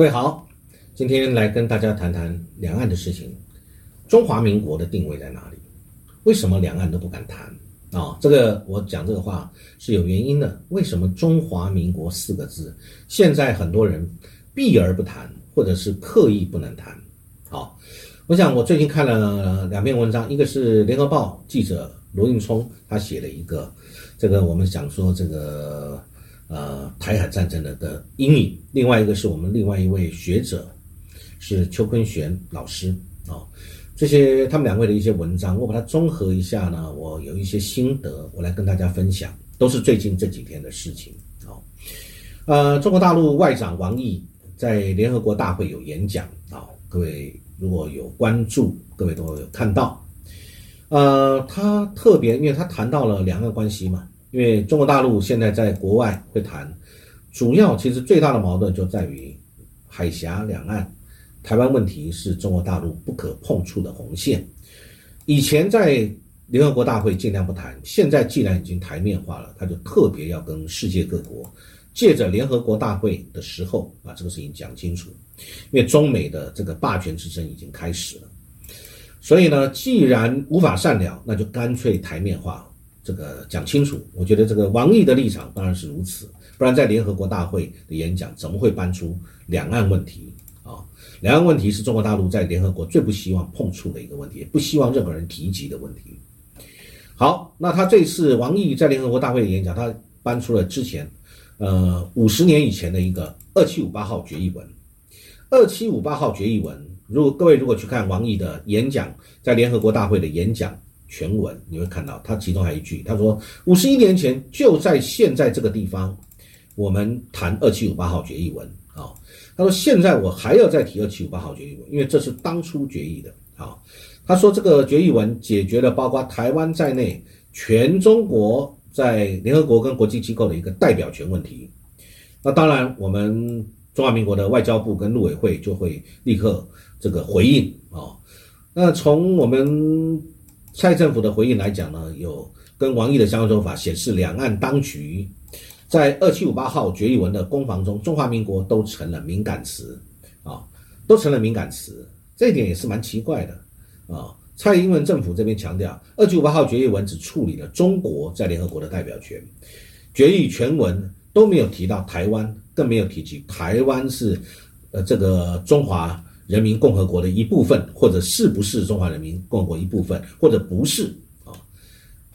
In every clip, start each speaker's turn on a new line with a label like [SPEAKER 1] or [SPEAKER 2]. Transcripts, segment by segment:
[SPEAKER 1] 各位好，今天来跟大家谈谈两岸的事情。中华民国的定位在哪里？为什么两岸都不敢谈啊？这个我讲这个话是有原因的。为什么中华民国四个字现在很多人避而不谈，或者是刻意不能谈？好，我想我最近看了两篇文章，一个是联合报记者罗应聪他写了一个，这个我们想说这个。呃，台海战争的的阴影。另外一个是我们另外一位学者，是邱坤玄老师啊。这些他们两位的一些文章，我把它综合一下呢，我有一些心得，我来跟大家分享，都是最近这几天的事情啊。呃，中国大陆外长王毅在联合国大会有演讲啊，各位如果有关注，各位都有看到。呃，他特别，因为他谈到了两岸关系嘛。因为中国大陆现在在国外会谈，主要其实最大的矛盾就在于海峡两岸，台湾问题是中国大陆不可碰触的红线。以前在联合国大会尽量不谈，现在既然已经台面化了，他就特别要跟世界各国借着联合国大会的时候把这个事情讲清楚。因为中美的这个霸权之争已经开始了，所以呢，既然无法善了，那就干脆台面化。这个讲清楚，我觉得这个王毅的立场当然是如此，不然在联合国大会的演讲怎么会搬出两岸问题啊？两岸问题是中国大陆在联合国最不希望碰触的一个问题，也不希望任何人提及的问题。好，那他这次王毅在联合国大会的演讲，他搬出了之前，呃，五十年以前的一个二七五八号决议文。二七五八号决议文，如果各位如果去看王毅的演讲，在联合国大会的演讲。全文你会看到，他其中还有一句，他说：“五十一年前就在现在这个地方，我们谈二七五八号决议文啊。”他说：“现在我还要再提二七五八号决议文，因为这是当初决议的啊。”他说：“这个决议文解决了包括台湾在内全中国在联合国跟国际机构的一个代表权问题。那当然，我们中华民国的外交部跟陆委会就会立刻这个回应啊。那从我们。”蔡政府的回应来讲呢，有跟王毅的相关说法显示，两岸当局在二七五八号决议文的攻防中，中华民国都成了敏感词啊，都成了敏感词，这一点也是蛮奇怪的啊。蔡英文政府这边强调，二七五八号决议文只处理了中国在联合国的代表权，决议全文都没有提到台湾，更没有提及台湾是呃这个中华。人民共和国的一部分，或者是不是中华人民共和国一部分，或者不是啊？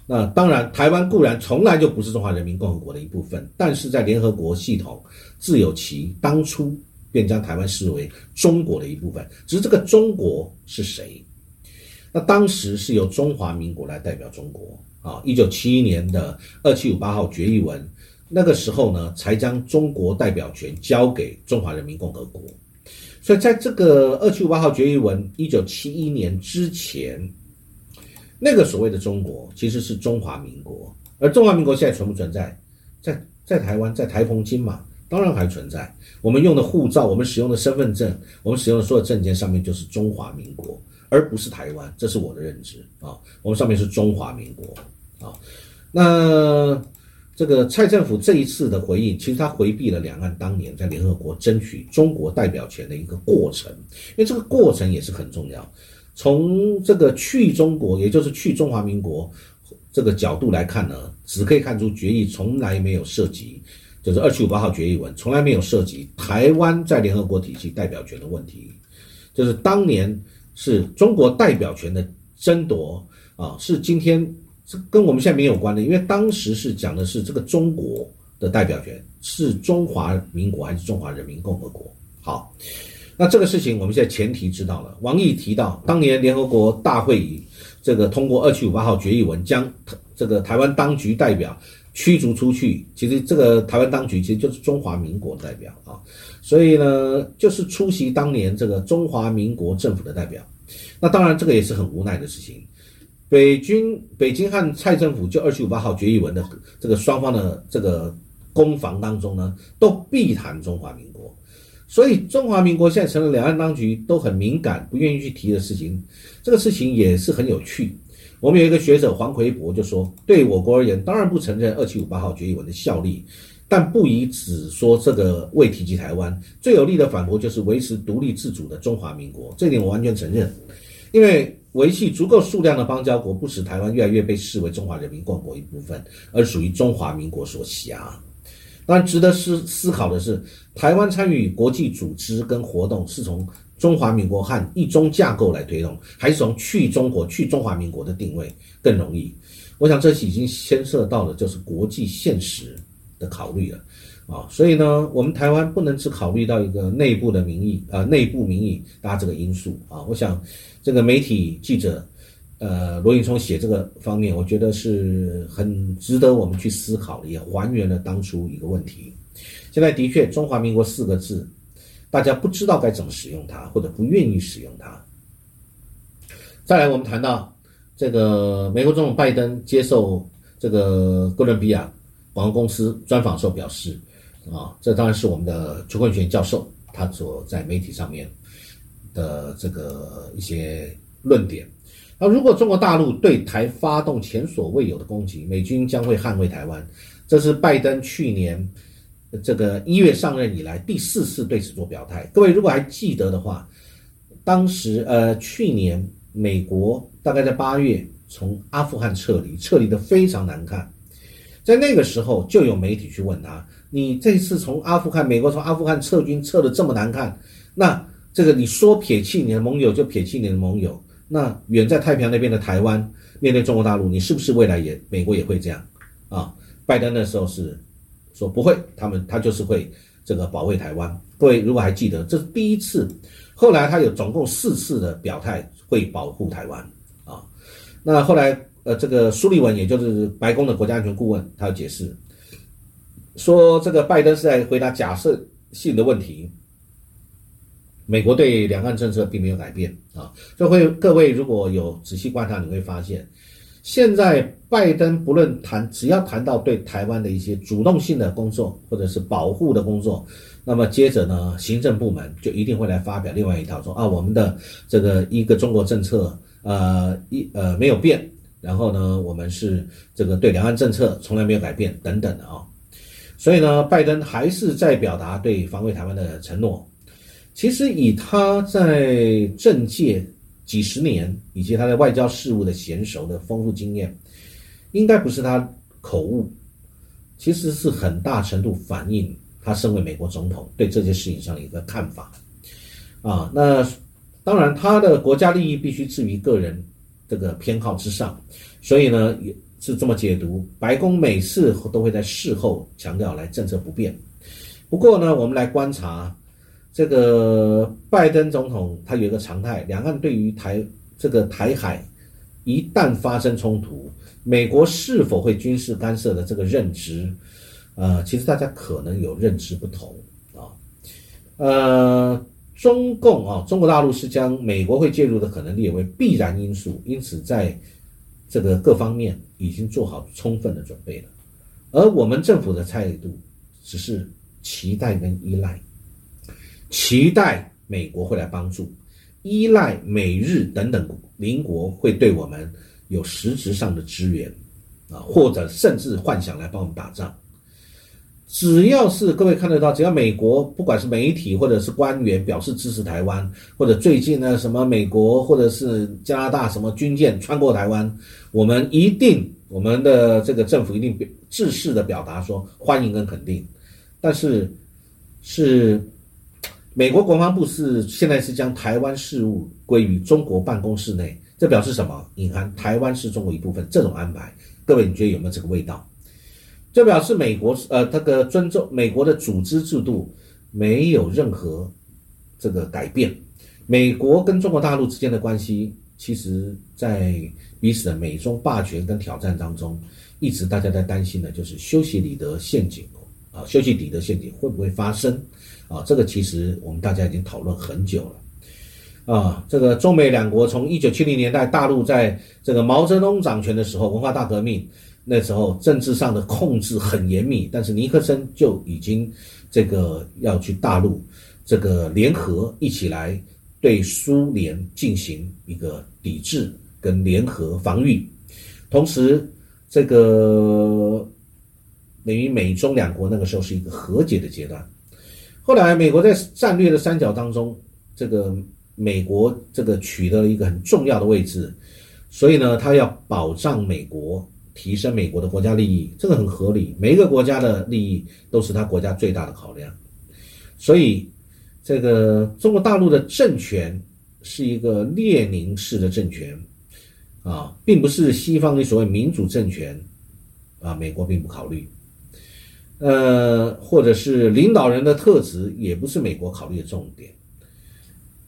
[SPEAKER 1] 那当然，台湾固然从来就不是中华人民共和国的一部分，但是在联合国系统自有其当初便将台湾视为中国的一部分。只是这个中国是谁？那当时是由中华民国来代表中国啊。一九七一年的二七五八号决议文，那个时候呢，才将中国代表权交给中华人民共和国。所以，在这个二七五八号决议文一九七一年之前，那个所谓的中国其实是中华民国，而中华民国现在存不存在？在在台湾，在台澎金马，当然还存在。我们用的护照，我们使用的身份证，我们使用的所有证件上面就是中华民国，而不是台湾。这是我的认知啊，我们上面是中华民国啊，那。这个蔡政府这一次的回应，其实他回避了两岸当年在联合国争取中国代表权的一个过程，因为这个过程也是很重要。从这个去中国，也就是去中华民国这个角度来看呢，只可以看出决议从来没有涉及，就是二七五八号决议文从来没有涉及台湾在联合国体系代表权的问题，就是当年是中国代表权的争夺啊，是今天。这跟我们现在没有关的，因为当时是讲的是这个中国的代表权是中华民国还是中华人民共和国？好，那这个事情我们现在前提知道了。王毅提到，当年联合国大会议这个通过二七五八号决议文，将这个台湾当局代表驱逐出去。其实这个台湾当局其实就是中华民国代表啊，所以呢，就是出席当年这个中华民国政府的代表。那当然，这个也是很无奈的事情。北京、北京和蔡政府就二七五八号决议文的这个双方的这个攻防当中呢，都避谈中华民国，所以中华民国现在成了两岸当局都很敏感、不愿意去提的事情。这个事情也是很有趣。我们有一个学者黄奎博就说，对我国而言，当然不承认二七五八号决议文的效力，但不宜只说这个未提及台湾，最有力的反驳就是维持独立自主的中华民国，这点我完全承认，因为维系足够数量的邦交国，不使台湾越来越被视为中华人民共和国一部分，而属于中华民国所辖。但，值得思思考的是，台湾参与国际组织跟活动是从中华民国和一中架构来推动，还是从去中国、去中华民国的定位更容易？我想这是已经牵涉到了就是国际现实的考虑了啊。所以呢，我们台湾不能只考虑到一个内部的民意啊，内部民意大家这个因素啊。我想这个媒体记者。呃，罗云聪写这个方面，我觉得是很值得我们去思考的，也还原了当初一个问题。现在的确，“中华民国”四个字，大家不知道该怎么使用它，或者不愿意使用它。再来，我们谈到这个美国总统拜登接受这个哥伦比亚广告公司专访时候表示，啊，这当然是我们的邱冠权教授他所在媒体上面的这个一些论点。那如果中国大陆对台发动前所未有的攻击，美军将会捍卫台湾。这是拜登去年这个一月上任以来第四次对此做表态。各位如果还记得的话，当时呃去年美国大概在八月从阿富汗撤离，撤离的非常难看。在那个时候就有媒体去问他：“你这次从阿富汗，美国从阿富汗撤军撤的这么难看，那这个你说撇弃你的盟友就撇弃你的盟友？”那远在太平洋那边的台湾，面对中国大陆，你是不是未来也美国也会这样啊？拜登那时候是说不会，他们他就是会这个保卫台湾。各位如果还记得，这是第一次，后来他有总共四次的表态会保护台湾啊。那后来呃，这个苏利文也就是白宫的国家安全顾问，他解释说，这个拜登是在回答假设性的问题。美国对两岸政策并没有改变啊，就会各位如果有仔细观察，你会发现，现在拜登不论谈，只要谈到对台湾的一些主动性的工作或者是保护的工作，那么接着呢，行政部门就一定会来发表另外一套，说啊，我们的这个一个中国政策，呃一呃没有变，然后呢，我们是这个对两岸政策从来没有改变等等的啊，所以呢，拜登还是在表达对防卫台湾的承诺。其实以他在政界几十年，以及他在外交事务的娴熟的丰富经验，应该不是他口误，其实是很大程度反映他身为美国总统对这件事情上的一个看法。啊，那当然他的国家利益必须置于个人这个偏好之上，所以呢是这么解读。白宫每次都会在事后强调来政策不变。不过呢，我们来观察。这个拜登总统他有一个常态，两岸对于台这个台海一旦发生冲突，美国是否会军事干涉的这个认知，呃，其实大家可能有认知不同啊。呃，中共啊，中国大陆是将美国会介入的可能列为必然因素，因此在这个各方面已经做好充分的准备了，而我们政府的态度只是期待跟依赖。期待美国会来帮助，依赖美日等等邻国会对我们有实质上的支援，啊，或者甚至幻想来帮我们打仗。只要是各位看得到，只要美国不管是媒体或者是官员表示支持台湾，或者最近呢什么美国或者是加拿大什么军舰穿过台湾，我们一定我们的这个政府一定表正式的表达说欢迎跟肯定。但是是。美国国防部是现在是将台湾事务归于中国办公室内，这表示什么？隐含台湾是中国一部分。这种安排，各位你觉得有没有这个味道？这表示美国呃，这个尊重美国的组织制度没有任何这个改变。美国跟中国大陆之间的关系，其实在彼此的美中霸权跟挑战当中，一直大家在担心的就是修昔底德陷阱啊，修昔底德陷阱会不会发生？啊，这个其实我们大家已经讨论很久了，啊，这个中美两国从一九七零年代大陆在这个毛泽东掌权的时候，文化大革命那时候政治上的控制很严密，但是尼克森就已经这个要去大陆这个联合一起来对苏联进行一个抵制跟联合防御同时，这个等于美中两国那个时候是一个和解的阶段。后来，美国在战略的三角当中，这个美国这个取得了一个很重要的位置，所以呢，他要保障美国，提升美国的国家利益，这个很合理。每一个国家的利益都是他国家最大的考量，所以这个中国大陆的政权是一个列宁式的政权。啊，并不是西方的所谓民主政权，啊，美国并不考虑，呃，或者是领导人的特质，也不是美国考虑的重点，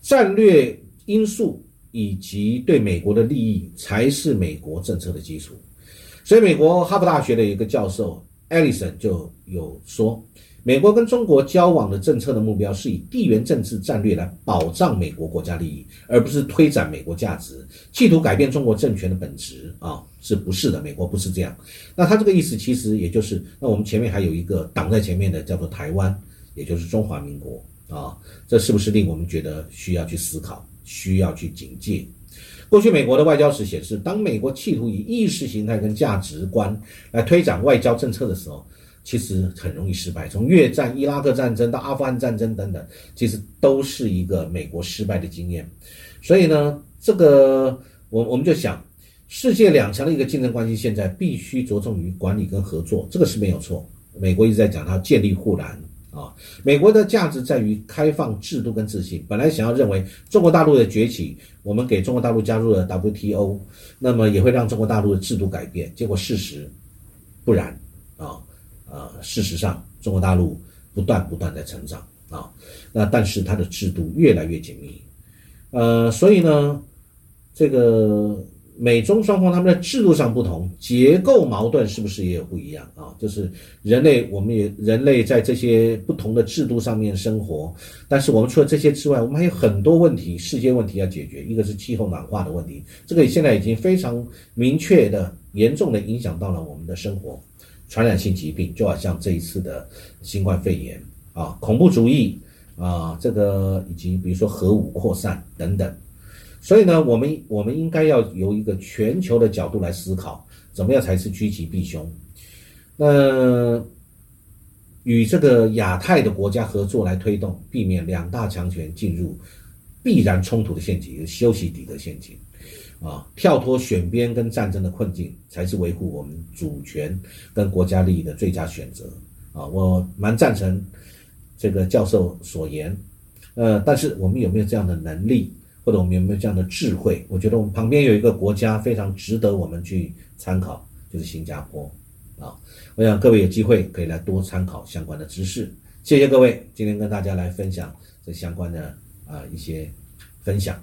[SPEAKER 1] 战略因素以及对美国的利益才是美国政策的基础。所以，美国哈佛大学的一个教授艾利森就有说。美国跟中国交往的政策的目标是以地缘政治战略来保障美国国家利益，而不是推展美国价值，企图改变中国政权的本质啊，是不是的？美国不是这样。那他这个意思其实也就是，那我们前面还有一个挡在前面的叫做台湾，也就是中华民国啊，这是不是令我们觉得需要去思考，需要去警戒？过去美国的外交史显示，当美国企图以意识形态跟价值观来推展外交政策的时候。其实很容易失败，从越战、伊拉克战争到阿富汗战争等等，其实都是一个美国失败的经验。所以呢，这个我我们就想，世界两强的一个竞争关系，现在必须着重于管理跟合作，这个是没有错。美国一直在讲它建立护栏啊，美国的价值在于开放制度跟自信。本来想要认为中国大陆的崛起，我们给中国大陆加入了 WTO，那么也会让中国大陆的制度改变，结果事实不然啊。呃，事实上，中国大陆不断不断在成长啊，那但是它的制度越来越紧密，呃，所以呢，这个美中双方他们的制度上不同，结构矛盾是不是也有不一样啊？就是人类，我们也人类在这些不同的制度上面生活，但是我们除了这些之外，我们还有很多问题，世界问题要解决。一个是气候暖化的问题，这个现在已经非常明确的、严重的影响到了我们的生活。传染性疾病就好像这一次的新冠肺炎啊，恐怖主义啊，这个以及比如说核武扩散等等，所以呢，我们我们应该要由一个全球的角度来思考，怎么样才是趋吉避凶？那与这个亚太的国家合作来推动，避免两大强权进入必然冲突的陷阱，修昔底德陷阱。啊，跳脱选边跟战争的困境，才是维护我们主权跟国家利益的最佳选择。啊，我蛮赞成这个教授所言。呃，但是我们有没有这样的能力，或者我们有没有这样的智慧？我觉得我们旁边有一个国家非常值得我们去参考，就是新加坡。啊，我想各位有机会可以来多参考相关的知识。谢谢各位，今天跟大家来分享这相关的啊一些分享。